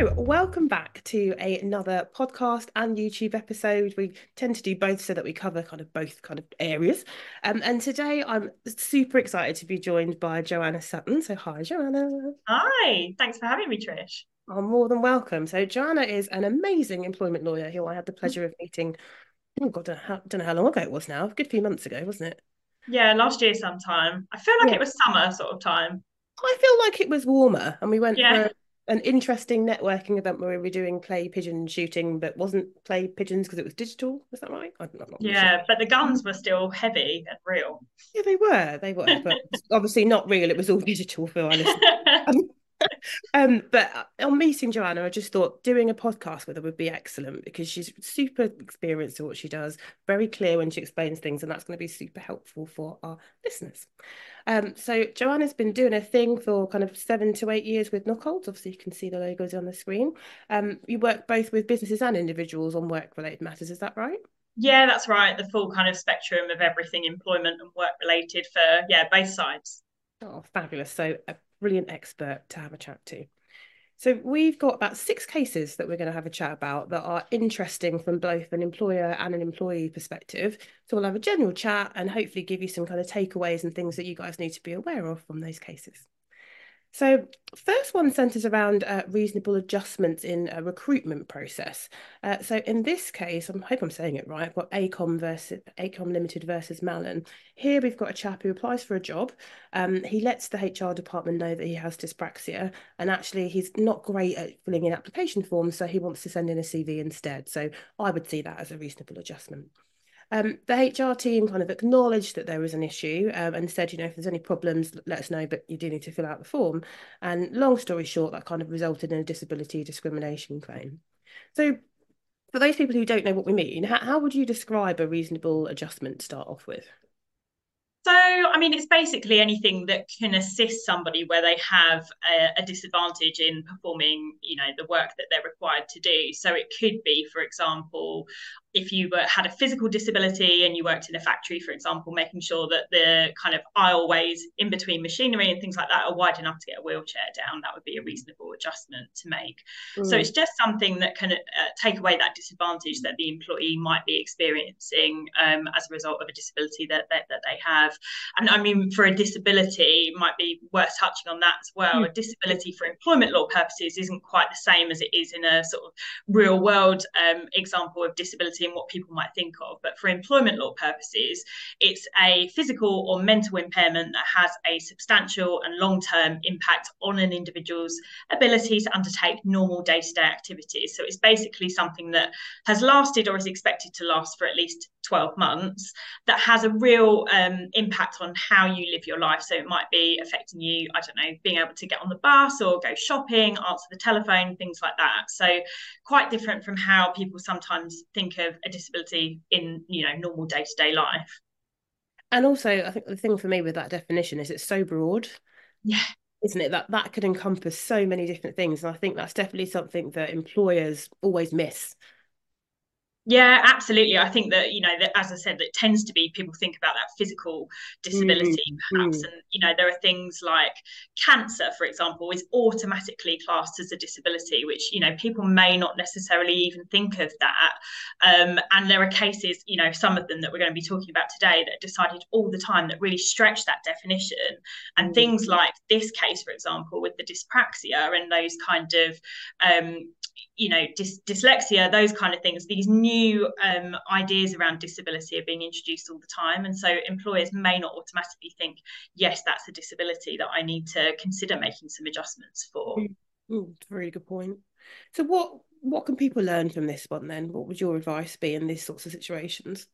So, welcome back to a, another podcast and YouTube episode. We tend to do both so that we cover kind of both kind of areas. Um, and today I'm super excited to be joined by Joanna Sutton. So, hi, Joanna. Hi, thanks for having me, Trish. I'm more than welcome. So, Joanna is an amazing employment lawyer who I had the pleasure of meeting. Oh God, I don't know how, don't know how long ago it was now. A good few months ago, wasn't it? Yeah, last year sometime. I feel like Yeah. it was summer sort of time. I feel like it was warmer, and we went Yeah. for an interesting networking event where we were doing clay pigeon shooting, but wasn't clay pigeons because it was digital. Is that right? I'm not really sure. Yeah, but the guns were still heavy and real. Yeah, they were, they were, but obviously not real. It was all digital for our listeners. Um, but on meeting Joanna, I just thought doing a podcast with her would be excellent because she's super experienced at what she does, very clear when she explains things, and that's going to be super helpful for our listeners. Um, so Joanna's been doing a thing for kind of seven to eight years with Nockolds. Obviously, you can see the logos on the screen. Um, you work both with businesses and individuals on work-related matters. Is that right? yeah, that's right. The full kind of spectrum of everything employment and work related for, yeah, both sides. Oh, fabulous. So a brilliant expert to have a chat to. So we've got about six cases that we're going to have a chat about that are interesting from both an employer and an employee perspective. So we'll have a general chat and hopefully give you some kind of takeaways and things that you guys need to be aware of from those cases. So first one centres around uh, reasonable adjustments in a recruitment process. Uh, so in this case, I hope I'm saying it right. I've got AECOM versus AECOM Limited versus Mallon. Here we've got a chap who applies for a job. Um, he lets the HR department know that he has dyspraxia, and actually he's not great at filling in application forms, so he wants to send in a CV instead. So I would see that as a reasonable adjustment. Um, the HR team kind of acknowledged that there was an issue um, and said, you know, if there's any problems, let us know, but you do need to fill out the form. And long story short, that kind of resulted in a disability discrimination claim. So, for those people who don't know what we mean, how, how would you describe a reasonable adjustment to start off with? So, I mean, it's basically anything that can assist somebody where they have a, a, disadvantage in performing, you know, the work that they're required to do. So it could be, for example, if you were, had a physical disability and you worked in a factory, for example, making sure that the kind of aisleways in between machinery and things like that are wide enough to get a wheelchair down, that would be a reasonable adjustment to make. Mm. So it's just something that can uh, take away that disadvantage that the employee might be experiencing um, as a result of a disability that, that, that they have. And I mean, for a disability, it might be worth touching on that as well. Mm. A disability for employment law purposes isn't quite the same as it is in a sort of real world um, example of disability and what people might think of. But for employment law purposes, it's a physical or mental impairment that has a substantial and long term impact on an individual's ability to undertake normal day to day activities. So it's basically something that has lasted or is expected to last for at least 12 months that has a real um, impact on how you live your life. So it might be affecting you, I don't know, being able to get on the bus or go shopping, answer the telephone, things like that. So quite different from how people sometimes think of a disability in, you know, normal day to day life. And also, I think the thing for me with that definition is it's so broad. Yeah isn't it that that could encompass so many different things and i think that's definitely something that employers always miss yeah, absolutely. I think that, you know, that as I said, that tends to be people think about that physical disability, mm, perhaps. And, you know, there are things like cancer, for example, is automatically classed as a disability, which, you know, people may not necessarily even think of that. Um, and there are cases, you know, some of them that we're going to be talking about today that are decided all the time that really stretch that definition. And mm. things like this case, for example, with the dyspraxia and those kind of, um, you know, dys- dyslexia, those kind of things, these new um, ideas around disability are being introduced all the time. And so employers may not automatically think, yes, that's a disability that I need to consider making some adjustments for. Mm, very good point. So what what can people learn from this one then? What would your advice be in these sorts of situations?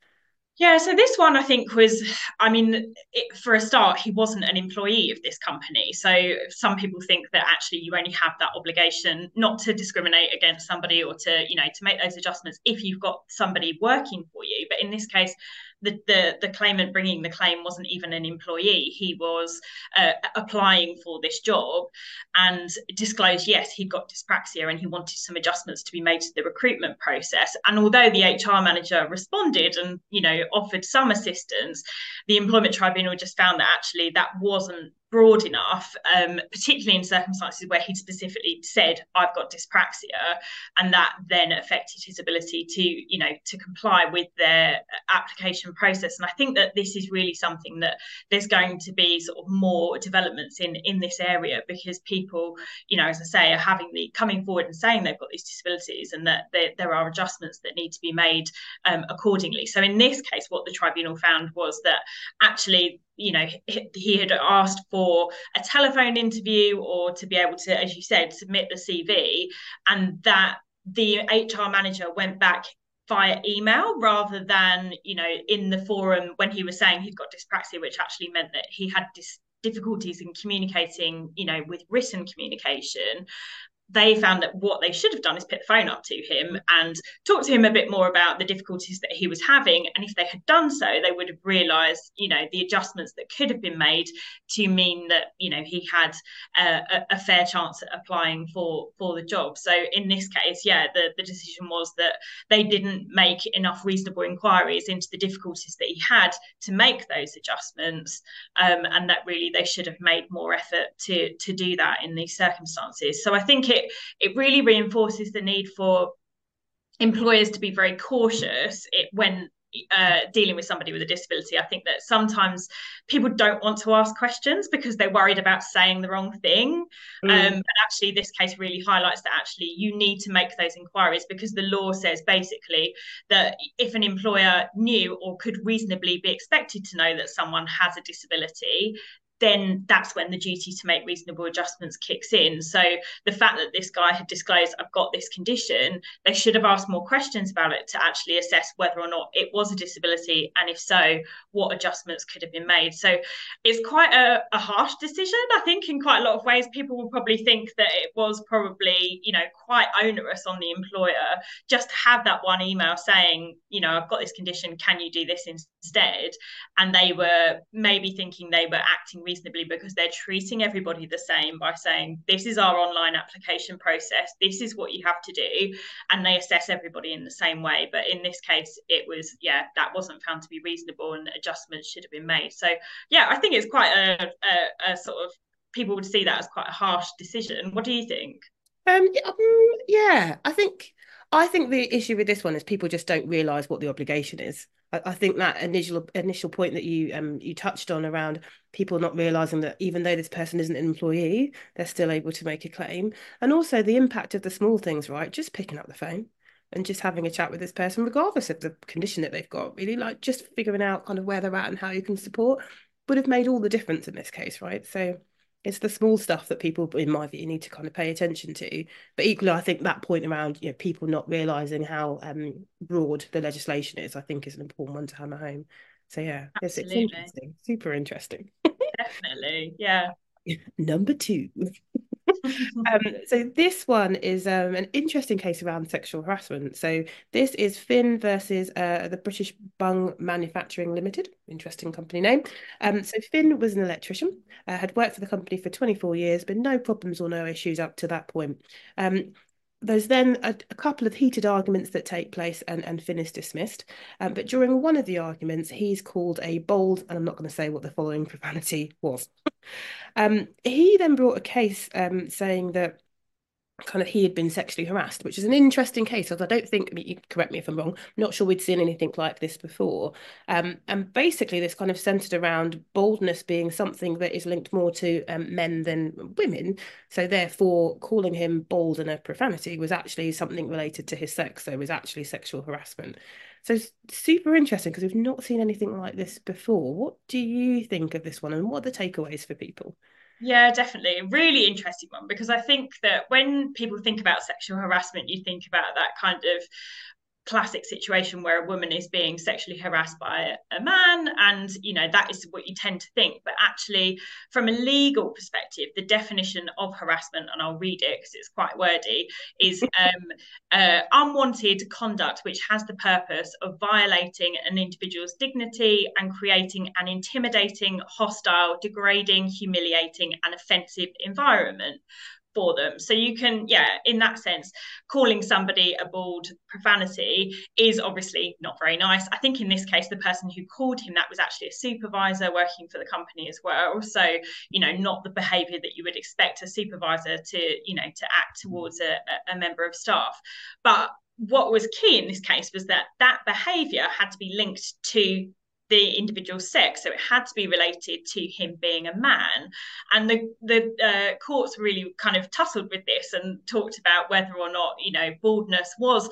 Yeah, so this one I think was, I mean, it, for a start, he wasn't an employee of this company. So some people think that actually you only have that obligation not to discriminate against somebody or to, you know, to make those adjustments if you've got somebody working for you. But in this case, the, the, the claimant bringing the claim wasn't even an employee. He was uh, applying for this job and disclosed, yes, he got dyspraxia and he wanted some adjustments to be made to the recruitment process. And although the HR manager responded and, you know, offered some assistance, the employment tribunal just found that actually that wasn't broad enough, um, particularly in circumstances where he specifically said, "I've got dyspraxia," and that then affected his ability to, you know, to comply with their application process. And I think that this is really something that there's going to be sort of more developments in in this area because people, you know, as I say, are having the coming forward and saying they've got these disabilities and that there, there are adjustments that need to be made um, accordingly. So in this case, what the tribunal found was that actually you know he had asked for a telephone interview or to be able to as you said submit the cv and that the hr manager went back via email rather than you know in the forum when he was saying he'd got dyspraxia which actually meant that he had dis- difficulties in communicating you know with written communication they found that what they should have done is put the phone up to him and talk to him a bit more about the difficulties that he was having. And if they had done so, they would have realised, you know, the adjustments that could have been made to mean that, you know, he had a, a, fair chance at applying for for the job. So in this case, yeah, the, the decision was that they didn't make enough reasonable inquiries into the difficulties that he had to make those adjustments, um, and that really they should have made more effort to to do that in these circumstances. So I think it it it really reinforces the need for employers to be very cautious it, when uh, dealing with somebody with a disability. I think that sometimes people don't want to ask questions because they're worried about saying the wrong thing. Mm. Um, but actually, this case really highlights that actually you need to make those inquiries because the law says basically that if an employer knew or could reasonably be expected to know that someone has a disability, then that's when the duty to make reasonable adjustments kicks in. So the fact that this guy had disclosed, I've got this condition, they should have asked more questions about it to actually assess whether or not it was a disability. And if so, what adjustments could have been made. So it's quite a, a harsh decision. I think in quite a lot of ways, people will probably think that it was probably, you know, quite onerous on the employer just to have that one email saying, you know, I've got this condition, can you do this instead? And they were maybe thinking they were acting reasonably because they're treating everybody the same by saying this is our online application process. This is what you have to do. And they assess everybody in the same way. But in this case it was yeah that wasn't found to be reasonable and adjustments should have been made. So yeah i think it's quite a, a, a sort of people would see that as quite a harsh decision. What do you think? Um, um yeah i think I think the issue with this one is people just don't realise what the obligation is. I, think that initial initial point that you um you touched on around people not realising that even though this person isn't an employee, they're still able to make a claim, and also the impact of the small things, right? Just picking up the phone and just having a chat with this person, regardless of the condition that they've got, really like just figuring out kind of where they're at and how you can support would have made all the difference in this case, right? So it's the small stuff that people, in my view, need to kind of pay attention to. But equally, I think that point around you know people not realizing how um, broad the legislation is, I think, is an important one to hammer home. So yeah, it's, it's interesting, super interesting. Definitely, yeah. Number two. um, so this one is um, an interesting case around sexual harassment. So this is Finn versus uh, the British Bung Manufacturing Limited. Interesting company name. Um, so Finn was an electrician, uh, had worked for the company for 24 years, but no problems or no issues up to that point. There's then a, a, couple of heated arguments that take place and, and Finn is dismissed. Um, but during one of the arguments, he's called a bold, and I'm not going to say what the following profanity was. um, he then brought a case um, saying that kind of he had been sexually harassed, which is an interesting case. I don't think, I mean, you correct me if I'm wrong, I'm not sure we'd seen anything like this before. Um, and basically, this kind of centered around boldness being something that is linked more to um, men than women. So therefore, calling him bold and a profanity was actually something related to his sex. So it was actually sexual harassment. So super interesting because we've not seen anything like this before. What do you think of this one, and what are the takeaways for people? Yeah, definitely. Really interesting one because I think that when people think about sexual harassment, you think about that kind of classic situation where a woman is being sexually harassed by a man and you know that is what you tend to think. But actually from a legal perspective the definition of harassment and i'll read it because it's quite wordy is um, uh, unwanted conduct which has the purpose of violating an individual's dignity and creating an intimidating hostile degrading humiliating and offensive environment for them. So you can, yeah, in that sense, calling somebody a bald profanity is obviously not very nice. I think in this case, the person who called him that was actually a supervisor working for the company as well. So, you know, not the behavior that you would expect a supervisor to, you know, to act towards a, a member of staff. But what was key in this case was that that behavior had to be linked to the individual sex. So it had to be related to him being a man. And the the uh, courts really kind of tussled with this and talked about whether or not you know baldness was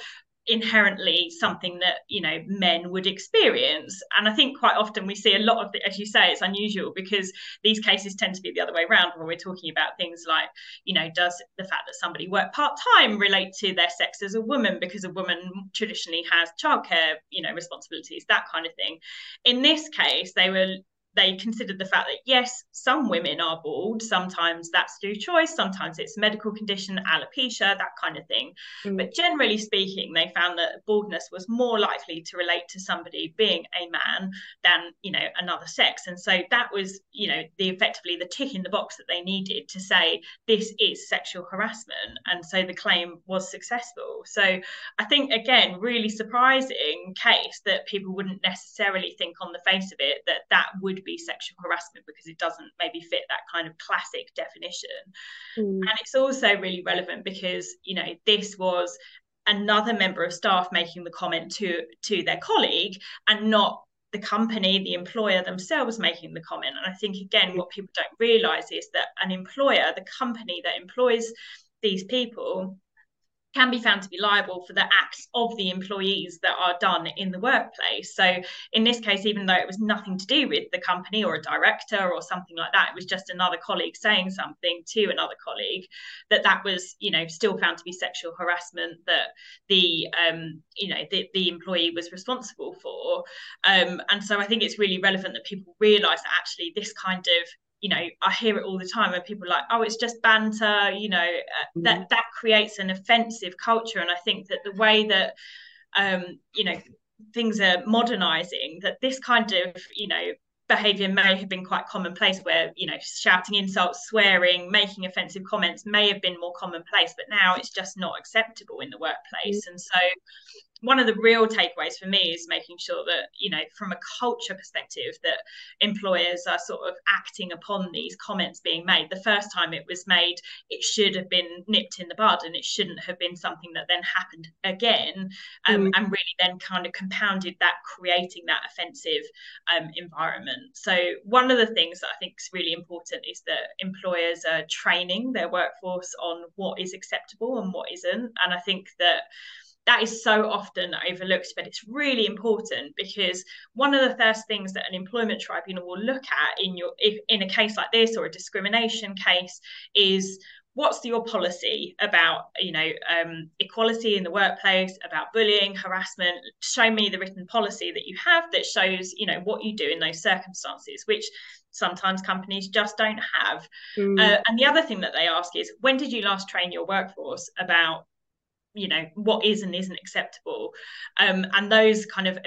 inherently something that you know men would experience. And i think quite often we see a lot of the, as you say it's unusual because these cases tend to be the other way around where we're talking about things like you know does the fact that somebody worked part-time relate to their sex as a woman? Because a woman traditionally has childcare you know responsibilities that kind of thing. In this case they were they considered the fact that yes, some women are bald. Sometimes that's through choice. Sometimes it's medical condition, alopecia, that kind of thing. Mm. But generally speaking, they found that baldness was more likely to relate to somebody being a man than you know another sex. And so that was you know the effectively the tick in the box that they needed to say this is sexual harassment. And so the claim was successful. So I think again, really surprising case that people wouldn't necessarily think on the face of it that that would be sexual harassment because it doesn't maybe fit that kind of classic definition. Mm. And it's also really relevant because, you know, this was another member of staff making the comment to to their colleague and not the company, the employer themselves making the comment. And I think, again, what people don't realize is that an employer, the company that employs these people, can be found to be liable for the acts of the employees that are done in the workplace. So in this case, even though it was nothing to do with the company or a director or something like that, it was just another colleague saying something to another colleague, that that was, you know, still found to be sexual harassment that the, um, you know, the, the employee was responsible for. Um, and so I think it's really relevant that people realise that actually this kind of you know i hear it all the time where people are like oh it's just banter you know uh, mm-hmm. that that creates an offensive culture and i think that the way that um you know things are modernizing that this kind of you know behavior may have been quite commonplace where you know shouting insults swearing making offensive comments may have been more commonplace but now it's just not acceptable in the workplace mm-hmm. and so one of the real takeaways for me is making sure that you know from a culture perspective that employers are sort of acting upon these comments being made the first time it was made it should have been nipped in the bud and it shouldn't have been something that then happened again um, mm. and really then kind of compounded that creating that offensive um, environment so one of the things that i think is really important is that employers are training their workforce on what is acceptable and what isn't and i think that that is so often overlooked, but it's really important because one of the first things that an employment tribunal will look at in your if in a case like this or a discrimination case is what's your policy about you know um, equality in the workplace about bullying harassment show me the written policy that you have that shows you know what you do in those circumstances which sometimes companies just don't have mm. uh, and the other thing that they ask is when did you last train your workforce about you know what is and isn't acceptable. Um, and those kind of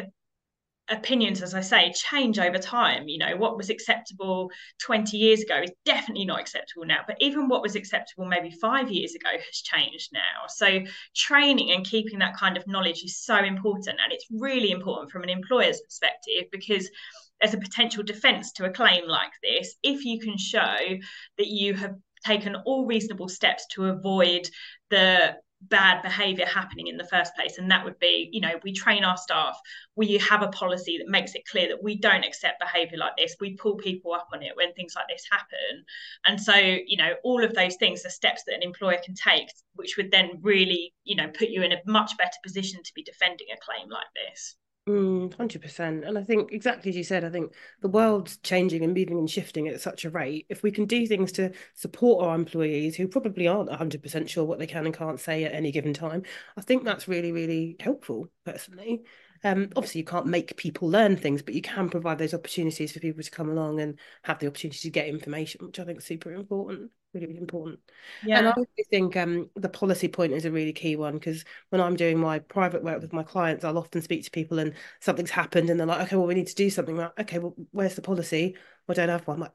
opinions as i say change over time. You know what was acceptable 20 years ago is definitely not acceptable now but even what was acceptable maybe 5 years ago has changed now. So training and keeping that kind of knowledge is so important and it's really important from an employer's perspective because there's a potential defense to a claim like this if you can show that you have taken all reasonable steps to avoid the bad behavior happening in the first place. And that would be you know we train our staff we have a policy that makes it clear that we don't accept behavior like this. We pull people up on it when things like this happen. And so you know all of those things are steps that an employer can take which would then really you know put you in a much better position to be defending a claim like this Mm, 100%. And I think exactly as you said, I think the world's changing and moving and shifting at such a rate. If we can do things to support our employees who probably aren't 100% sure what they can and can't say at any given time, I think that's really, really helpful personally. Um, obviously, you can't make people learn things, but you can provide those opportunities for people to come along and have the opportunity to get information, which I think is super important, really, really important. Yeah. And I think um, the policy point is a really key one because when I'm doing my private work with my clients, I'll often speak to people and something's happened and they're like, okay, well, we need to do something. Like, okay, well, where's the policy? I don't have one. Like,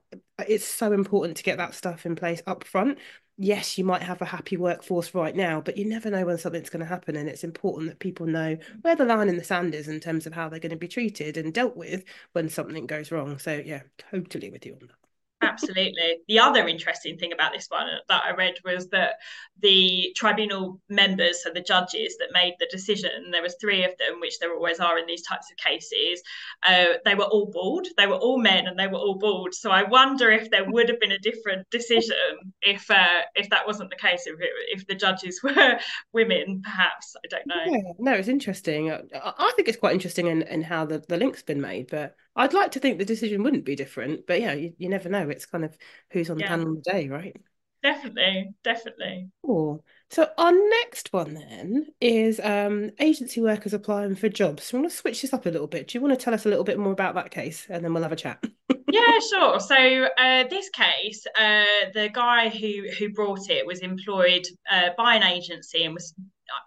it's so important to get that stuff in place up front yes, you might have a happy workforce right now, but you never know when something's going to happen. And it's important that people know where the line in the sand is in terms of how they're going to be treated and dealt with when something goes wrong. So, yeah, totally with you on that. Absolutely. The other interesting thing about this one that I read was that the tribunal members, so the judges that made the decision, there was three of them, which there always are in these types of cases. Uh, they were all bald. They were all men, and they were all bald. So I wonder if there would have been a different decision if uh, if that wasn't the case. If it, if the judges were women, perhaps I don't know. Yeah, no, it's interesting. I, I think it's quite interesting in, in how the, the link's been made, but I'd like to think the decision wouldn't be different, but yeah, you, you never know. It's kind of who's on the panel on the day, right? Definitely, definitely. Cool. So our next one then is um, agency workers applying for jobs. So I'm going to switch this up a little bit. Do you want to tell us a little bit more about that case, and then we'll have a chat? yeah, sure. So uh, this case, uh, the guy who who brought it was employed uh, by an agency and was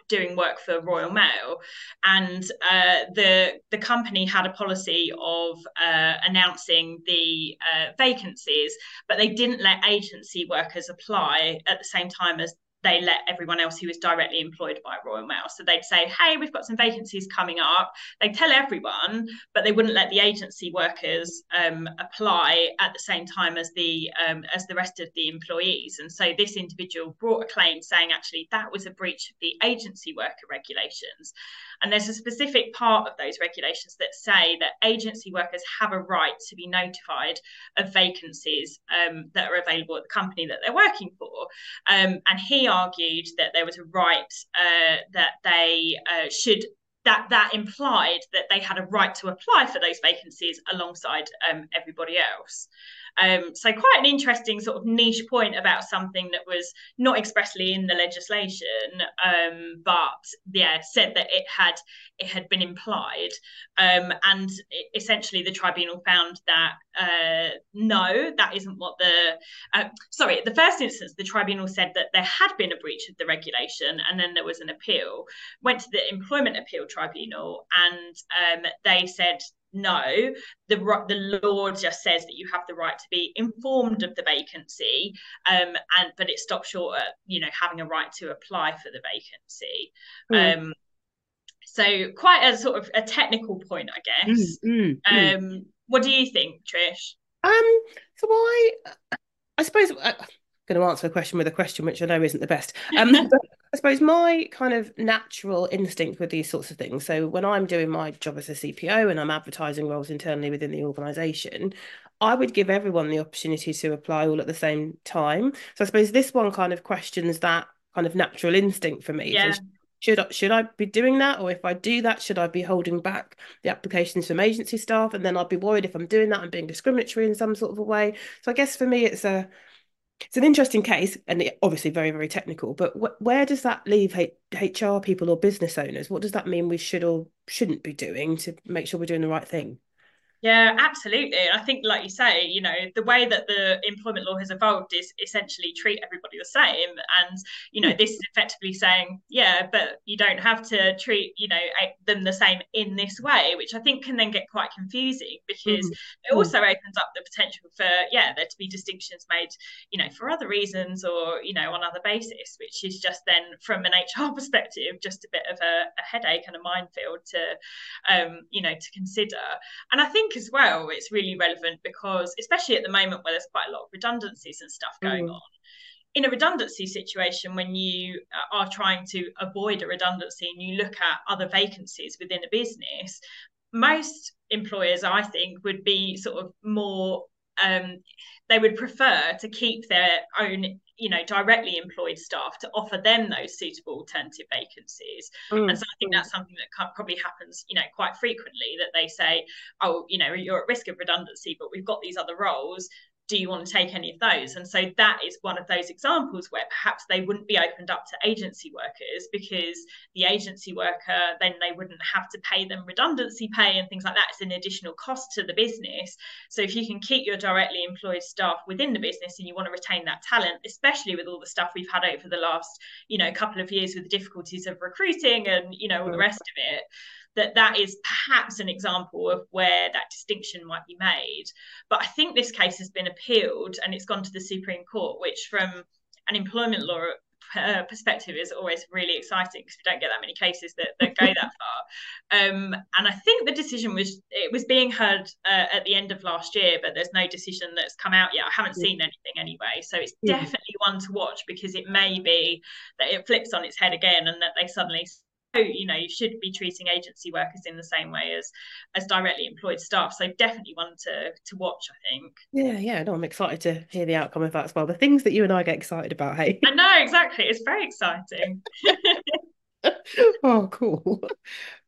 doing work for Royal Mail, and uh, the the company had a policy of uh, announcing the uh, vacancies, but they didn't let agency workers apply at the same time as they let everyone else who was directly employed by Royal Mail. So they'd say, hey, we've got some vacancies coming up. They'd tell everyone, but they wouldn't let the agency workers um, apply at the same time as the um, as the rest of the employees. And so this individual brought a claim saying actually that was a breach of the agency worker regulations. And there's a specific part of those regulations that say that agency workers have a right to be notified of vacancies um, that are available at the company that they're working for. Um, and he argued that there was a right uh, that they uh, should that that implied that they had a right to apply for those vacancies alongside um, everybody else. Um, so quite an interesting sort of niche point about something that was not expressly in the legislation, um, but yeah, said that it had it had been implied, um, and essentially the tribunal found that uh, no, that isn't what the uh, sorry. The first instance, the tribunal said that there had been a breach of the regulation, and then there was an appeal. Went to the employment appeal tribunal, and um, they said no, the the law just says that you have the right to be informed of the vacancy, um, and but it stops short at you know having a right to apply for the vacancy. Mm. Um, so quite a sort of a technical point, I guess. Mm, mm, um, what do you think, Trish? Um, so I, I suppose. Uh, going to answer a question with a question which I know isn't the best. Um, but I suppose my kind of natural instinct with these sorts of things. So when I'm doing my job as a CPO and I'm advertising roles internally within the organisation, I would give everyone the opportunity to apply all at the same time. So I suppose this one kind of questions that kind of natural instinct for me. Yeah. So should I, should I be doing that, or if I do that, should I be holding back the applications from agency staff? And then I'd be worried if I'm doing that, I'm being discriminatory in some sort of a way. So I guess for me, it's a it's an interesting case and obviously very very technical but wh- where does that leave H- hr people or business owners? What does that mean we should or shouldn't be doing to make sure we're doing the right thing yeah, absolutely. I think, like you say, you know, the way that the employment law has evolved is essentially treat everybody the same. And, you know, this is effectively saying, yeah, but you don't have to treat, you know, them the same in this way, which I think can then get quite confusing because mm-hmm. it also opens up the potential for, yeah, there to be distinctions made, you know, for other reasons or, you know, on other basis, which is just then from an HR perspective, just a bit of a, a headache and a minefield to, um, you know, to consider. And I think as well, it's really relevant because, especially at the moment where there's quite a lot of redundancies and stuff going mm. on, in a redundancy situation, when you uh, are trying to avoid a redundancy and you look at other vacancies within a business, most employers, I think, would be sort of more um, they would prefer to keep their own you know directly employed staff to offer them those suitable alternative vacancies mm. and so i think that's something that probably happens you know quite frequently that they say oh you know you're at risk of redundancy but we've got these other roles do you want to take any of those? And so that is one of those examples where perhaps they wouldn't be opened up to agency workers because the agency worker then they wouldn't have to pay them redundancy pay and things like that. It's an additional cost to the business. So if you can keep your directly employed staff within the business and you want to retain that talent, especially with all the stuff we've had over the last, you know, couple of years with the difficulties of recruiting and, you know, all the mm. rest of it that that is perhaps an example of where that distinction might be made. But I think this case has been appealed and it's gone to the Supreme Court, which from an employment law uh, perspective is always really exciting because we don't get that many cases that, that go that far. Um, and I think the decision was it was being heard uh, at the end of last year, but there's no decision that's come out yet. I haven't seen anything anyway, so it's definitely one to watch because it may be that it flips on its head again and that they suddenly you know you should be treating agency workers in the same way as as directly employed staff. So definitely one to to watch i think. Yeah yeah. No i'm excited to hear the outcome of that as well. The things that you and i get excited about hey. I know exactly. It's very exciting oh, cool.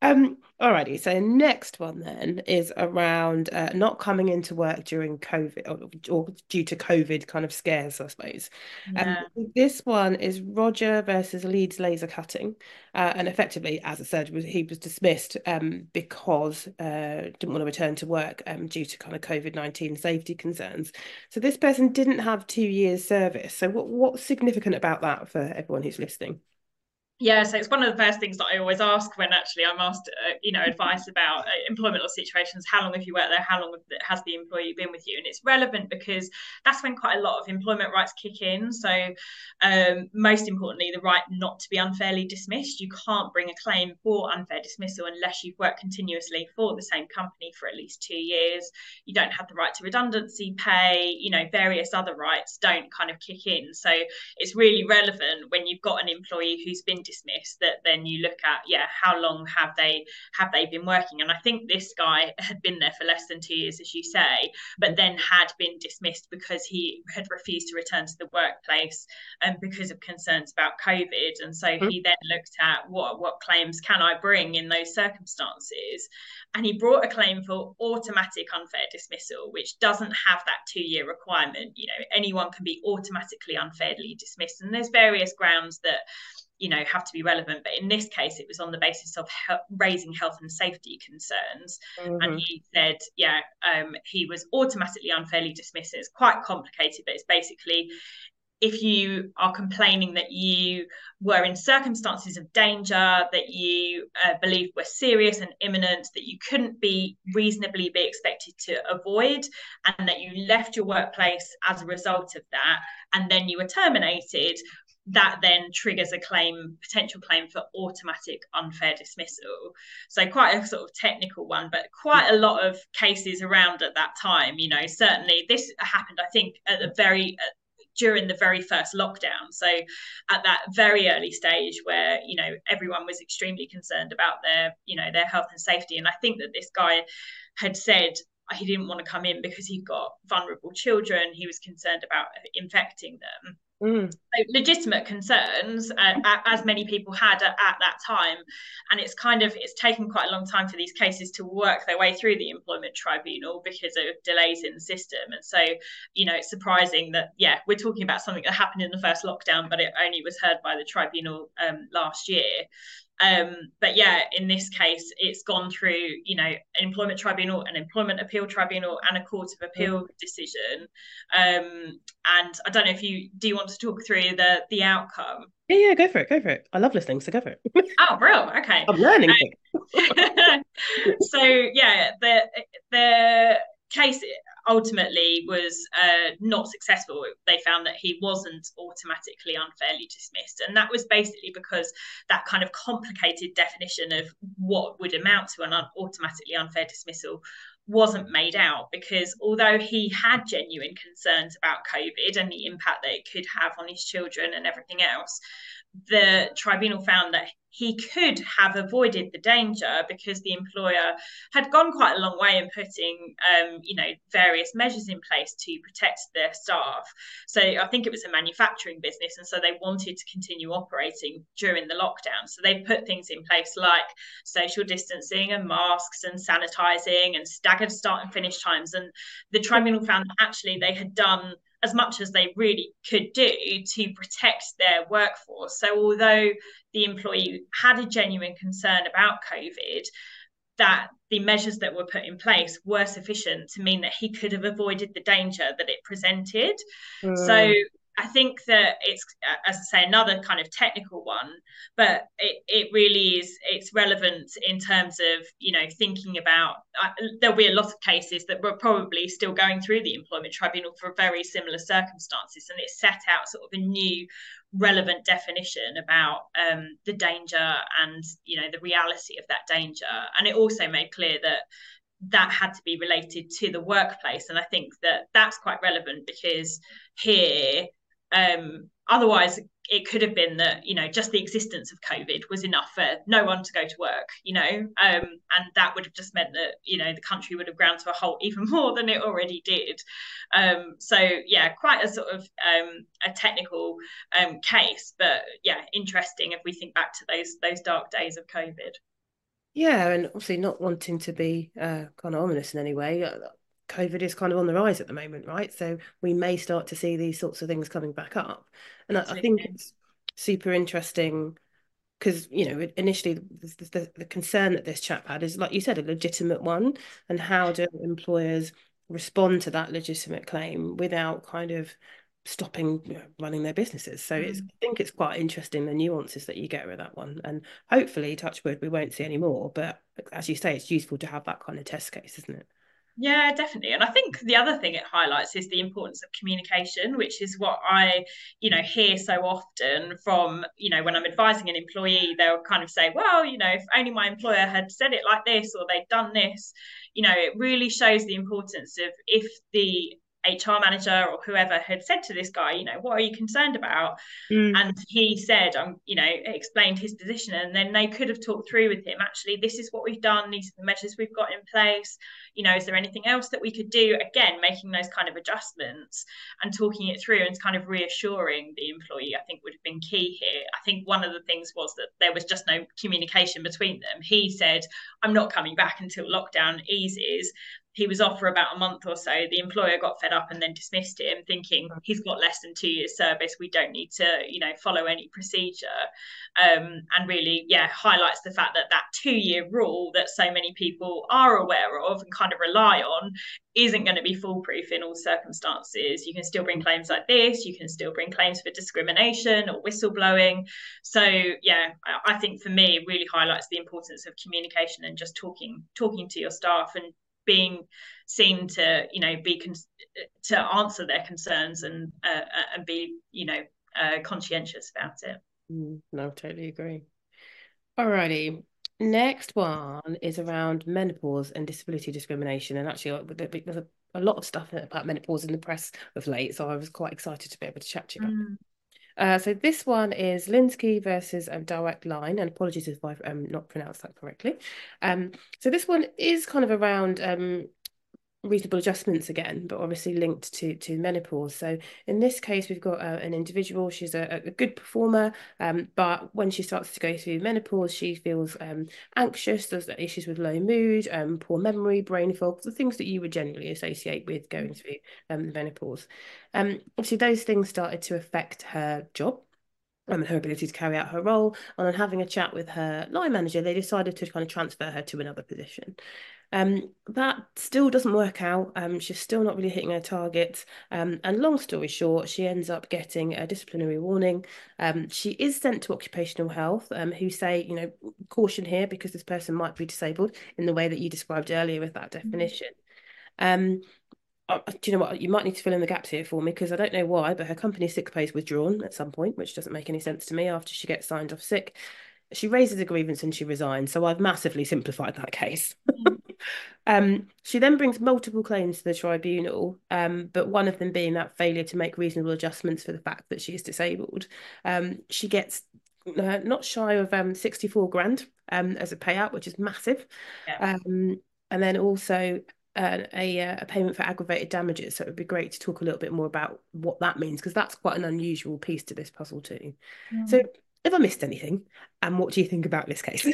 Um, alrighty. So next one then is around uh, not coming into work during COVID or, or, due to COVID kind of scares, I suppose. Yeah. Um, this one is Rodger versus Leeds Laser Cutting, uh, and effectively, as I said, was he was dismissed um, because uh, didn't want to return to work um, due to kind of COVID nineteen safety concerns. So this person didn't have two years service. So what what's significant about that for everyone who's listening? Yeah so it's one of the first things that i always ask when actually i'm asked uh, you know advice about uh, employment law situations. How long have you worked there? How long has the employee been with you? And it's relevant because that's when quite a lot of employment rights kick in. So um, most importantly the right not to be unfairly dismissed. You can't bring a claim for unfair dismissal unless you've worked continuously for the same company for at least two years. You don't have the right to redundancy pay you know various other rights don't kind of kick in. So it's really relevant when you've got an employee who's been dismissed that then you look at yeah how long have they have they been working? And i think this guy had been there for less than two years as you say but then had been dismissed because he had refused to return to the workplace and um, because of concerns about covid. And so mm-hmm. he then looked at what what claims can i bring in those circumstances? And he brought a claim for automatic unfair dismissal which doesn't have that two year requirement. You know anyone can be automatically unfairly dismissed. And there's various grounds that you know have to be relevant but in this case it was on the basis of he- raising health and safety concerns mm-hmm. and he said yeah um, he was automatically unfairly dismissed it's quite complicated but it's basically if you are complaining that you were in circumstances of danger that you uh, believed were serious and imminent that you couldn't be reasonably be expected to avoid and that you left your workplace as a result of that and then you were terminated that then triggers a claim, potential claim for automatic unfair dismissal. So quite a sort of technical one, but quite a lot of cases around at that time. You know, certainly this happened, I think, at the very uh, during the very first lockdown. So at that very early stage where, you know, everyone was extremely concerned about their, you know, their health and safety. And I think that this guy had said he didn't want to come in because he got vulnerable children. He was concerned about infecting them. Mm. So legitimate concerns, uh, as many people had at, at, that time, and it's kind of it's taken quite a long time for these cases to work their way through the employment tribunal because of delays in the system. And so, you know, it's surprising that yeah, we're talking about something that happened in the first lockdown, but it only was heard by the tribunal um, last year. Um, but yeah, in this case, it's gone through, you know, an employment tribunal, an employment appeal tribunal, and a court of appeal mm. decision. Um, and I don't know if you do you want to talk through the the outcome. Yeah, yeah, go for it, go for it. I love listening, so go for it. oh, real okay. I'm learning. Um, so yeah, the the case ultimately was uh, not successful. They found that he wasn't automatically unfairly dismissed. And that was basically because that kind of complicated definition of what would amount to an un- automatically unfair dismissal wasn't made out because although he had genuine concerns about COVID and the impact that it could have on his children and everything else, the tribunal found that he could have avoided the danger because the employer had gone quite a long way in putting, um, you know, various measures in place to protect their staff. So I think it was a manufacturing business, and so they wanted to continue operating during the lockdown. So they put things in place like social distancing and masks and sanitizing and staggered start and finish times. And the tribunal found that actually they had done as much as they really could do to protect their workforce. So, although the employee had a genuine concern about COVID, that the measures that were put in place were sufficient to mean that he could have avoided the danger that it presented. Mm. So, I think that it's, as I say, another kind of technical one, but it, it really is, it's relevant in terms of, you know, thinking about, uh, there'll be a lot of cases that we're probably still going through the employment tribunal for very similar circumstances. And it set out sort of a new relevant definition about um, the danger and, you know, the reality of that danger. And it also made clear that that had to be related to the workplace and i think that that's quite relevant because here um, otherwise, it could have been that you know just the existence of COVID was enough for no one to go to work, you know, um, and that would have just meant that you know the country would have ground to a halt even more than it already did. Um, so yeah, quite a sort of um, a technical um, case, but yeah, interesting if we think back to those those dark days of COVID. Yeah, and obviously not wanting to be uh, kind of ominous in any way. COVID is kind of on the rise at the moment, right? So we may start to see these sorts of things coming back up. And I, I think it's super interesting because, you know, initially the, the, the concern that this chap had is, like you said, a legitimate one. And how do employers respond to that legitimate claim without kind of stopping you know, running their businesses. So mm. it's I think it's quite interesting the nuances that you get with that one. And hopefully, touchwood, we won't see any more. But as you say, it's useful to have that kind of test case, isn't it? Yeah, definitely. And I think the other thing it highlights is the importance of communication, which is what I, you know, hear so often from, you know, when I'm advising an employee, they'll kind of say, well, you know, if only my employer had said it like this or they'd done this, you know, it really shows the importance of if the HR manager or whoever had said to this guy, you know, what are you concerned about? Mm. And he said, um, you know, explained his position, and then they could have talked through with him. Actually, this is what we've done. These are the measures we've got in place. You know, is there anything else that we could do? Again, making those kind of adjustments and talking it through and kind of reassuring the employee, I think would have been key here. I think one of the things was that there was just no communication between them. He said, I'm not coming back until lockdown eases he was off for about a month or so. The employer got fed up and then dismissed him, thinking he's got less than two years service. We don't need to, you know, follow any procedure. Um, and really, yeah, highlights the fact that that two-year rule that so many people are aware of and kind of rely on isn't going to be foolproof in all circumstances. You can still bring claims like this. You can still bring claims for discrimination or whistleblowing. So yeah, I think for me, it really highlights the importance of communication and just talking talking to your staff and being seen to you know be con- to answer their concerns and uh, and be you know uh, conscientious about it mm, no totally agree alrighty next one is around menopause and disability discrimination and actually there's a, a lot of stuff about menopause in the press of late so i was quite excited to be able to chat to you about mm. Uh, so this one is Lynskey versus um, Direct Line, and apologies if I've um, not pronounced that correctly. Um, so this one is kind of around um, reasonable adjustments again, but obviously linked to to menopause. So in this case, we've got uh, an individual. She's a, a good performer, um, but when she starts to go through menopause, she feels um, anxious. There's issues with low mood, um, poor memory, brain fog, the things that you would generally associate with going through um, menopause. Um, obviously, those things started to affect her job um, her ability to carry out her role. And then having a chat with her line manager, they decided to kind of transfer her to another position. Um, that still doesn't work out. Um, she's still not really hitting her targets. Um, and long story short, she ends up getting a disciplinary warning. Um, she is sent to occupational health, um, who say, you know, caution here because this person might be disabled in the way that you described earlier with that mm-hmm. definition. Um, uh, do you know what? You might need to fill in the gaps here for me because I don't know why, but her company sick pay is withdrawn at some point, which doesn't make any sense to me after she gets signed off sick. She raises a grievance and she resigns. So I've massively simplified that case. Mm. Um, she then brings multiple claims to the tribunal, um, but one of them being that failure to make reasonable adjustments for the fact that she is disabled. Um, she gets uh, not shy of um, 64 grand um, as a payout, which is massive. Yeah. Um, and then also uh, a, a payment for aggravated damages. So it would be great to talk a little bit more about what that means, because that's quite an unusual piece to this puzzle too. Mm. So have I missed anything? And what do you think about this case?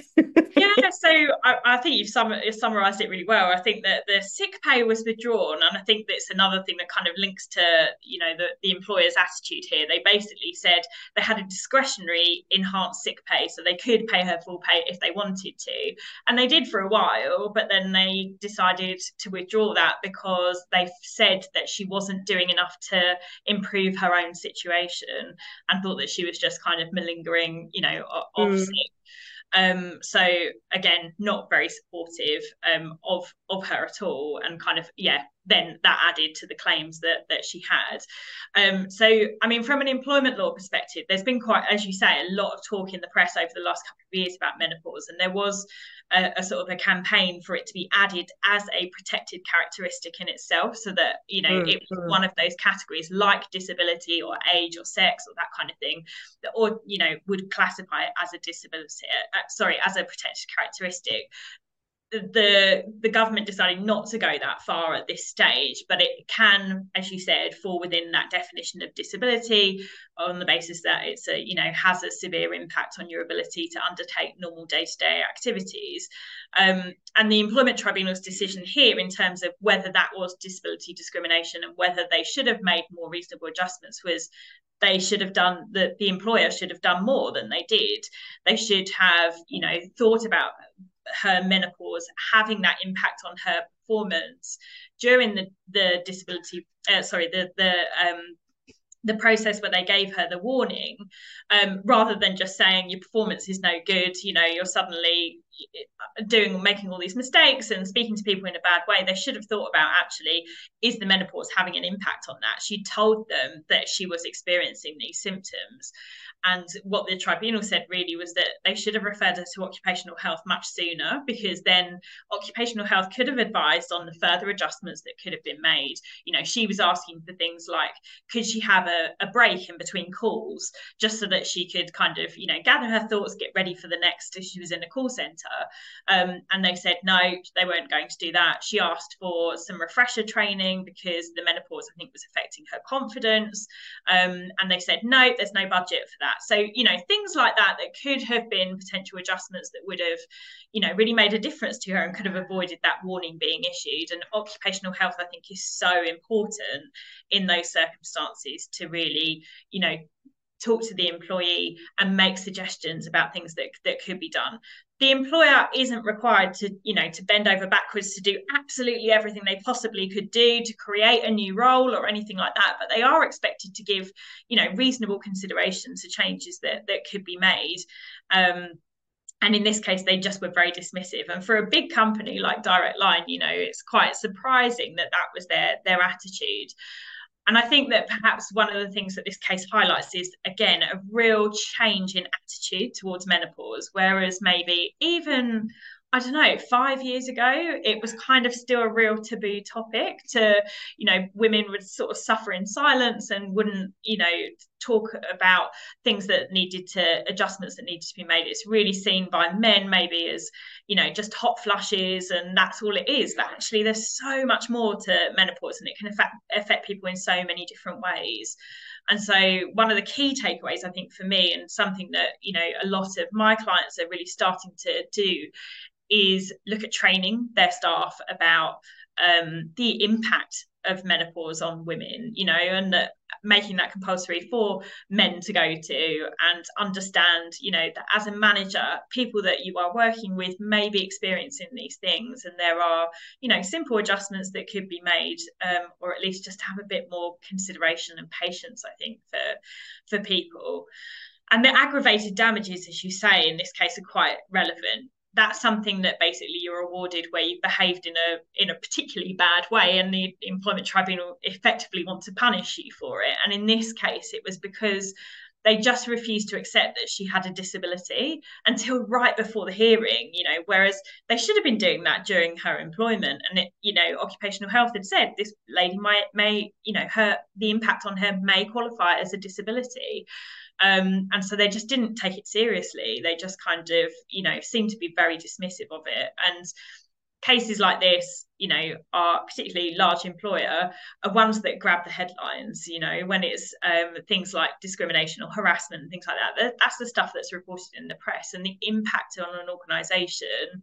yeah, so I, I think you've, sum, you've, summarized it really well. I think that the sick pay was withdrawn, and I think that's another thing that kind of links to you know the, the employer's attitude here. They basically said they had a discretionary enhanced sick pay, so they could pay her full pay if they wanted to, and they did for a while, but then they decided to withdraw that because they said that she wasn't doing enough to improve her own situation, and thought that she was just kind of malingering, you know, off mm. sick um, so again, not very supportive um, of of her at all, and kind of yeah, then that added to the claims that that she had. Um, so I mean, from an employment law perspective, there's been quite, as you say, a lot of talk in the press over the last couple of years about menopause, and there was a, a, sort of a campaign for it to be added as a protected characteristic in itself, so that you know mm, it was mm. one of those categories like disability or age or sex or that kind of thing, that or you know would classify it as a disability, uh, sorry, as a protected characteristic the the government decided not to go that far at this stage, but it can, as you said, fall within that definition of disability on the basis that it's a you know has a severe impact on your ability to undertake normal day to day activities. Um, and the employment tribunal's decision here, in terms of whether that was disability discrimination and whether they should have made more reasonable adjustments, was they should have done that the employer should have done more than they did they should have you know thought about her menopause having that impact on her performance during the the disability uh, sorry the the um the process where they gave her the warning um, rather than just saying your performance is no good. You know you're suddenly uh, doing making all these mistakes and speaking to people in a bad way. They should have thought about actually is the menopause having an impact on that? She told them that she was experiencing these symptoms and what the tribunal said really was that they should have referred her to occupational health much sooner because then occupational health could have advised on the further adjustments that could have been made. You know, she was asking for things like could she have a, a break in between calls just so that she could kind of, you know, gather her thoughts, get ready for the next if she was in a call centre. Um, and they said no, they weren't going to do that. She asked for some refresher training because the menopause, I think, was affecting her confidence. Um, and they said no, there's no budget for that that. So, you know, things like that that could have been potential adjustments that would have, you know, really made a difference to her and could have avoided that warning being issued. And occupational health, I think, is so important in those circumstances to really, you know, talk to the employee and make suggestions about things that, that could be done the employer isn't required to you know to bend over backwards to do absolutely everything they possibly could do to create a new role or anything like that but they are expected to give you know reasonable consideration to changes that that could be made. Um, and in this case they just were very dismissive. And for a big company like direct line you know it's quite surprising that that was their their attitude and I think that perhaps one of the things that this case highlights is, again, a real change in attitude towards menopause. Whereas maybe even I don't know, five years ago, it was kind of still a real taboo topic to, you know, women would sort of suffer in silence and wouldn't, you know, talk about things that needed to, adjustments that needed to be made. It's really seen by men maybe as, you know, just hot flushes and that's all it is. But actually, there's so much more to menopause and it can affect, affect people in so many different ways. And so, one of the key takeaways, I think, for me, and something that you know a lot of my clients are really starting to do, is look at training their staff about um, the impact of menopause on women, you know, and making that compulsory for men to go to and understand, you know, that as a manager, people that you are working with may be experiencing these things, and there are, you know, simple adjustments that could be made, um, or at least just have a bit more consideration and patience, I think, for for people. And the aggravated damages, as you say, in this case, are quite relevant that's something that basically you're awarded where you've behaved in a in a particularly bad way and the employment tribunal effectively want to punish you for it. And in this case it was because they just refused to accept that she had a disability until right before the hearing you know whereas they should have been doing that during her employment. And it you know occupational health had said this lady might may you know her the impact on her may qualify as a disability um, and so they just didn't take it seriously. They just kind of, you know, seemed to be very dismissive of it. And cases like this, you know, are particularly large employer are ones that grab the headlines. You know, when it's um, things like discrimination or harassment and things like that, that's the stuff that's reported in the press and the impact on an organisation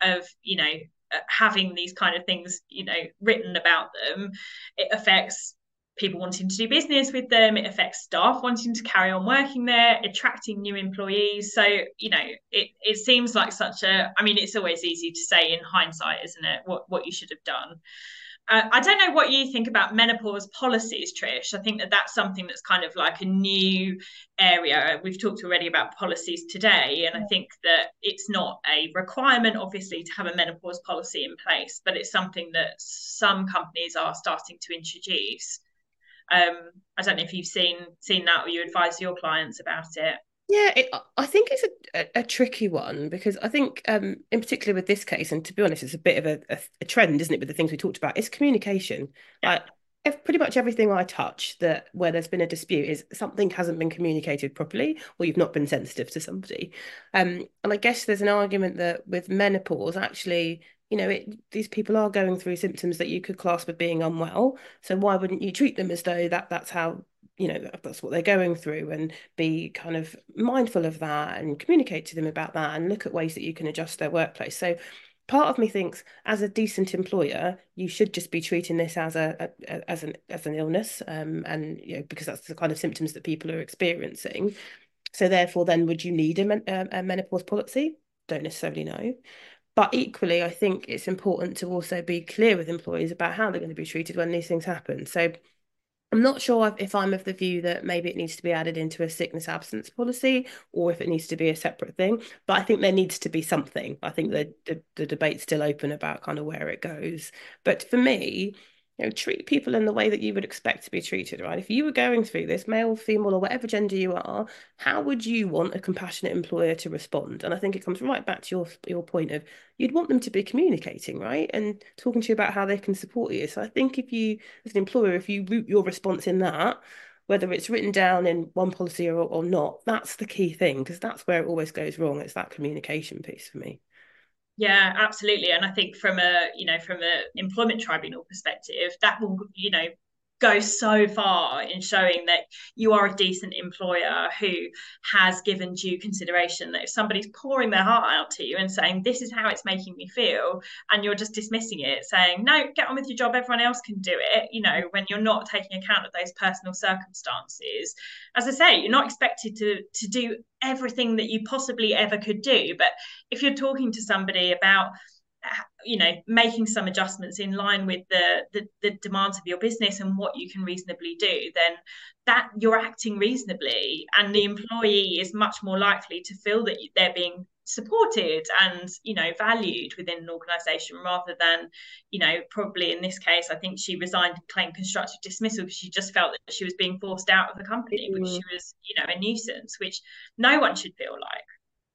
of, you know, uh, having these kind of things, you know, written about them. It affects people wanting to do business with them. It affects staff wanting to carry on working there, attracting new employees. So, you know, it, it seems like such a, I mean, it's always easy to say in hindsight, isn't it, what, what you should have done. Uh, I don't know what you think about menopause policies, Trish. I think that that's something that's kind of like a new area. We've talked already about policies today, and I think that it's not a requirement, obviously, to have a menopause policy in place, but it's something that some companies are starting to introduce. Um, I don't know if you've seen seen that or you advise your clients about it. Yeah, it, I think it's a, a, a, tricky one because I think, um, in particular with this case, and to be honest, it's a bit of a, a, a trend, isn't it, with the things we talked about? It's communication. Yeah. if pretty much everything I touch that where there's been a dispute is something hasn't been communicated properly or you've not been sensitive to somebody. Um, and I guess there's an argument that with menopause, actually, you know, it, these people are going through symptoms that you could class with being unwell. So why wouldn't you treat them as though that that's how you know that's what they're going through and be kind of mindful of that and communicate to them about that and look at ways that you can adjust their workplace. So part of me thinks as a decent employer you should just be treating this as a, a as an as an illness um, and you know because that's the kind of symptoms that people are experiencing so therefore then would you need a, a menopause policy don't necessarily know but equally, I think it's important to also be clear with employees about how they're going to be treated when these things happen. So I'm not sure if I'm of the view that maybe it needs to be added into a sickness absence policy or if it needs to be a separate thing. But I think there needs to be something. I think the, the, the debate's still open about kind of where it goes. But for me, know, treat people in the way that you would expect to be treated, right? If you were going through this, male, female, or whatever gender you are, how would you want a compassionate employer to respond? And I think it comes right back to your your point of you'd want them to be communicating, right? And talking to you about how they can support you. So I think if you, as an employer, if you root your response in that, whether it's written down in one policy or, or not, that's the key thing, because that's where it always goes wrong. It's that communication piece for me. Yeah, absolutely. And I think from a, you know, from a employment tribunal perspective, that will, you know, go so far in showing that you are a decent employer who has given due consideration that if somebody's pouring their heart out to you and saying this is how it's making me feel and you're just dismissing it saying no get on with your job everyone else can do it you know when you're not taking account of those personal circumstances. As i say you're not expected to to do everything that you possibly ever could do but if you're talking to somebody about you know making some adjustments in line with the, the, the demands of your business and what you can reasonably do then that you're acting reasonably and the employee is much more likely to feel that they're being supported and you know valued within an organization rather than you know probably in this case i think she resigned and claimed constructive dismissal because she just felt that she was being forced out of the company because mm. she was you know a nuisance which no one should feel like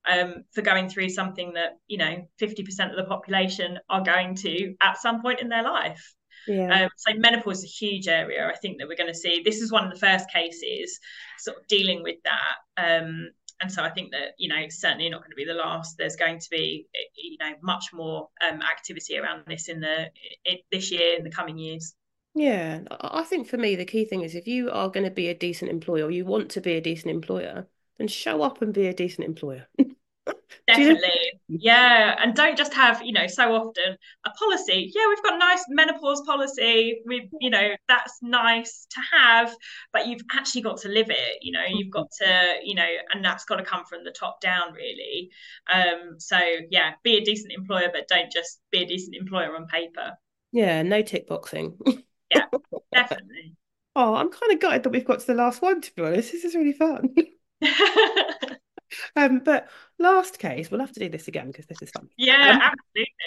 um, for going through something that you know 50% of the population are going to at some point in their life. Yeah. Um, so menopause is a huge area i think that we're going to see. This is one of the first cases sort of dealing with that. Um, and so i think that you know it's certainly not going to be the last. There's going to be you know much more um, activity around this in the in, this year in the coming years. Yeah i think for me the key thing is if you are going to be a decent employer or you want to be a decent employer then show up and be a decent employer Definitely. Yeah. And don't just have, you know, so often a policy. Yeah, we've got a nice menopause policy. We, you know, that's nice to have, but you've actually got to live it. You know, you've got to, you know, and that's got to come from the top down, really. Um, so yeah, be a decent employer, but don't just be a decent employer on paper. Yeah, no tick boxing. yeah, definitely. Oh, I'm kind of gutted that we've got to the last one, to be honest. This is really fun. um, but last case, we'll have to do this again because this is fun. Yeah, um,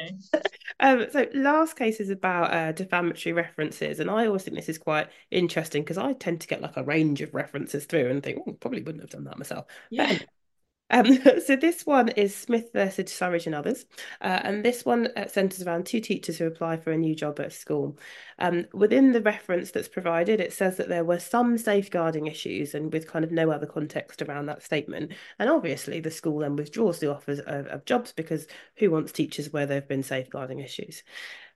absolutely. um, so last case is about uh, defamatory references, and I always think this is quite interesting because I tend to get like a range of references through and think, oh, probably wouldn't have done that myself. Yeah. Um, so this one is Smith versus Surridge and others, uh, and this one uh, centres around two teachers who apply for a new job at school. Um, within the reference that's provided, it says that there were some safeguarding issues, and with kind of no other context around that statement. And obviously, the school then withdraws the offers of, of jobs because who wants teachers where there have been safeguarding issues?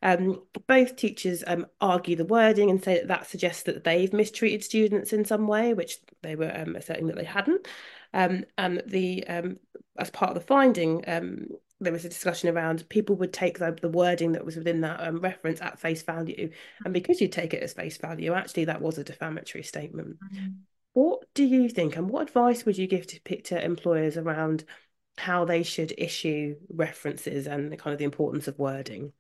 Um, both teachers um, argue the wording and say that that suggests that they've mistreated students in some way, which they were um, asserting that they hadn't. Um, and the um, as part of the finding, um, there was a discussion around people would take the, the wording that was within that um, reference at face value, and because you take it as face value, actually that was a defamatory statement. Mm-hmm. What do you think, and what advice would you give to to employers around how they should issue references and the kind of the importance of wording?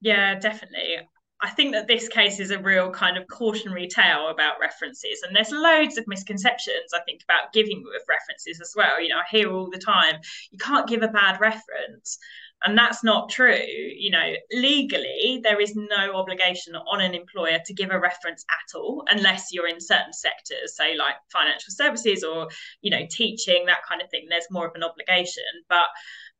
Yeah, definitely. I think that this case is a real kind of cautionary tale about references. And there's loads of misconceptions, I think, about giving of references as well. You know, I hear all the time, you can't give a bad reference. And that's not true. You know, legally, there is no obligation on an employer to give a reference at all, unless you're in certain sectors, say like financial services or, you know, teaching, that kind of thing. There's more of an obligation. But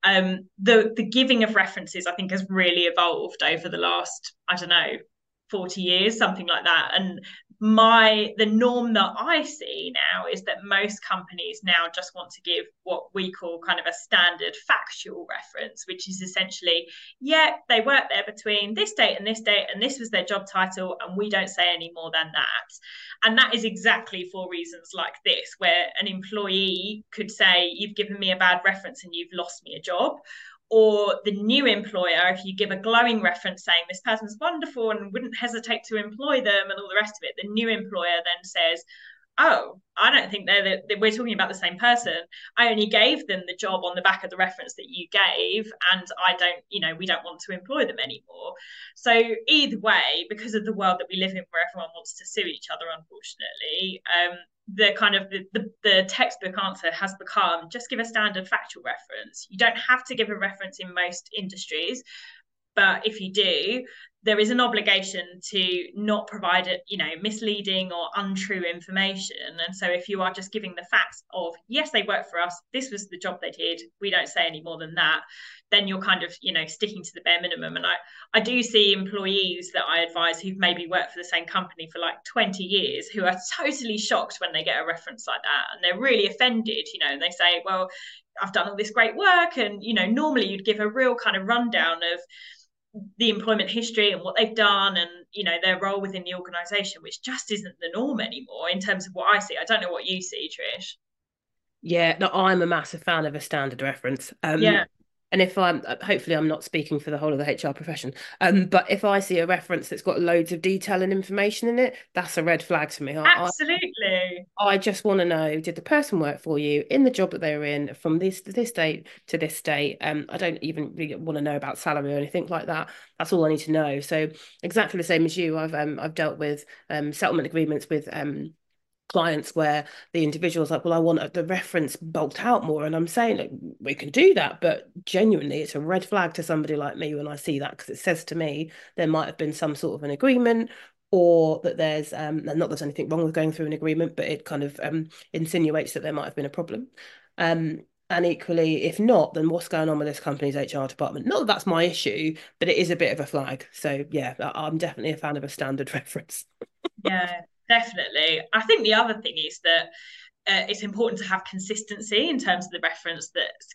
um, the the giving of references, I think, has really evolved over the last, I don't know, 40 years, something like that. And my the norm that I see now is that most companies now just want to give what we call kind of a standard factual reference, which is essentially, yeah, they worked there between this date and this date, and this was their job title, and we don't say any more than that. And that is exactly for reasons like this, where an employee could say, You've given me a bad reference and you've lost me a job or the new employer, if you give a glowing reference saying this person's wonderful and wouldn't hesitate to employ them and all the rest of it, the new employer then says, oh, I don't think they're the, we're talking about the same person. I only gave them the job on the back of the reference that you gave, and I don't, you know, we don't want to employ them anymore. So either way, because of the world that we live in, where everyone wants to sue each other, unfortunately, um, the kind of the, the, the textbook answer has become just give a standard factual reference. You don't have to give a reference in most industries, but if you do, there is an obligation to not provide you know, misleading or untrue information. And so if you are just giving the facts of, yes, they work for us, this was the job they did, we don't say any more than that, then you're kind of, you know, sticking to the bare minimum. And I, I do see employees that I advise who've maybe worked for the same company for like 20 years who are totally shocked when they get a reference like that. And they're really offended, you know, and they say, well, I've done all this great work. And, you know, normally you'd give a real kind of rundown of, the employment history and what they've done and you know their role within the organization which just isn't the norm anymore in terms of what i see. I don't know what you see trish. Yeah no i'm a massive fan of a standard reference. Um, yeah and if I'm hopefully I'm not speaking for the whole of the HR profession, um, but if I see a reference that's got loads of detail and information in it, that's a red flag to me. Absolutely. I, I just want to know: did the person work for you in the job that they were in from this this date to this date? Um, I don't even really want to know about salary or anything like that. That's all I need to know. So exactly the same as you, I've um I've dealt with um settlement agreements with um clients where the individual's like, well, I want the reference bulked out more. And I'm saying we can do that, but genuinely it's a red flag to somebody like me when I see that because it says to me there might have been some sort of an agreement or that there's um not that there's anything wrong with going through an agreement, but it kind of um insinuates that there might have been a problem. Um and equally, if not, then what's going on with this company's HR department? Not that that's my issue, but it is a bit of a flag. So yeah, I'm definitely a fan of a standard reference. yeah, definitely. I think the other thing is that uh, it's important to have consistency in terms of the reference that's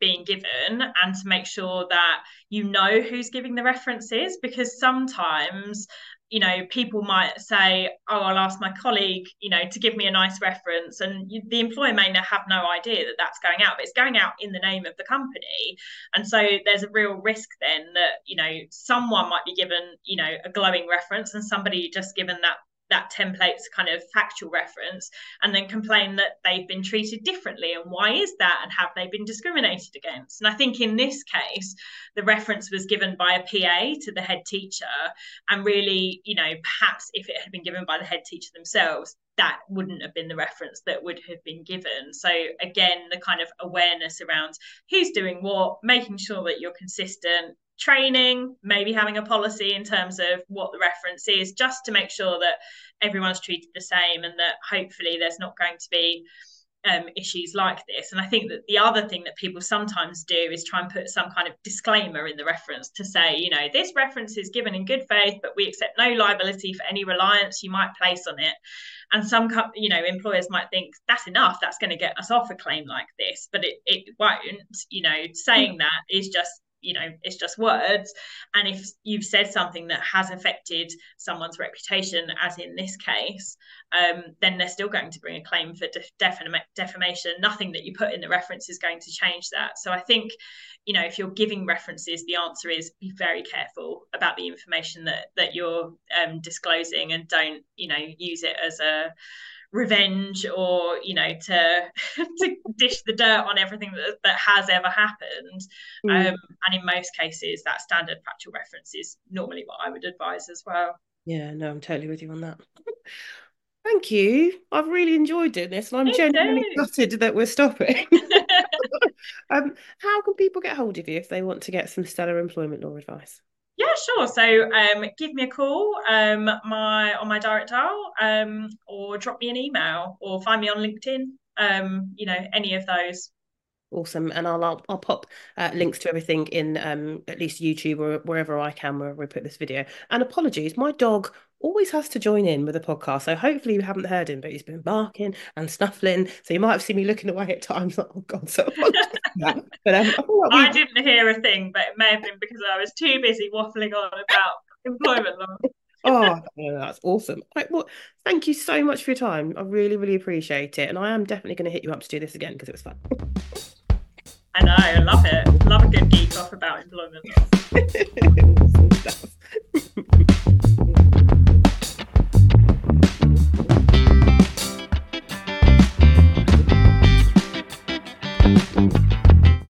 being given and to make sure that you know who's giving the references because sometimes you know people might say oh i'll ask my colleague you know to give me a nice reference and you, the employer may have no idea that that's going out but it's going out in the name of the company and so there's a real risk then that you know someone might be given you know a glowing reference and somebody just given that that template's kind of factual reference and then complain that they've been treated differently and why is that and have they been discriminated against and i think in this case the reference was given by a pa to the head teacher and really you know perhaps if it had been given by the head teacher themselves that wouldn't have been the reference that would have been given. So again, the kind of awareness around who's doing what, making sure that you're consistent, training, maybe having a policy in terms of what the reference is, just to make sure that everyone's treated the same and that hopefully there's not going to be um, issues like this. And I think that the other thing that people sometimes do is try and put some kind of disclaimer in the reference to say, you know, this reference is given in good faith, but we accept no liability for any reliance you might place on it. And some, you know, employers might think that's enough, that's going to get us off a claim like this, but it, it won't. You know, saying that is just you know it's just words. And if you've said something that has affected someone's reputation as in this case um, then they're still going to bring a claim for def- defamation. Nothing that you put in the reference is going to change that. So i think you know if you're giving references the answer is be very careful about the information that that you're um, disclosing and don't you know use it as a revenge or you know to to dish the dirt on everything that, that has ever happened. Mm. um, and in most cases that standard factual reference is normally what i would advise as well. Yeah no i'm totally with you on that. Thank you. I've really enjoyed doing this and i'm Me genuinely too. gutted that we're stopping. Um, how can people get hold of you if they want to get some stellar employment law advice yeah, sure. So um, give me a call um, my on my direct dial um, or drop me an email or find me on LinkedIn. Um, you know, any of those. Awesome, and I'll I'll, I'll pop uh, links to everything in um, at least YouTube or wherever I can where we put this video. And apologies, my dog always has to join in with the podcast, so hopefully you haven't heard him, but he's been barking and snuffling, so you might have seen me looking away at times. Like, oh God, so but um, I. I didn't hear a thing, but it may have been because I was too busy waffling on about employment law. oh, that's awesome. Right, well, thank you so much for your time. I really, really appreciate it. And I am definitely going to hit you up to do this again because it was fun. I know, I love it. Love a good geek off about employment.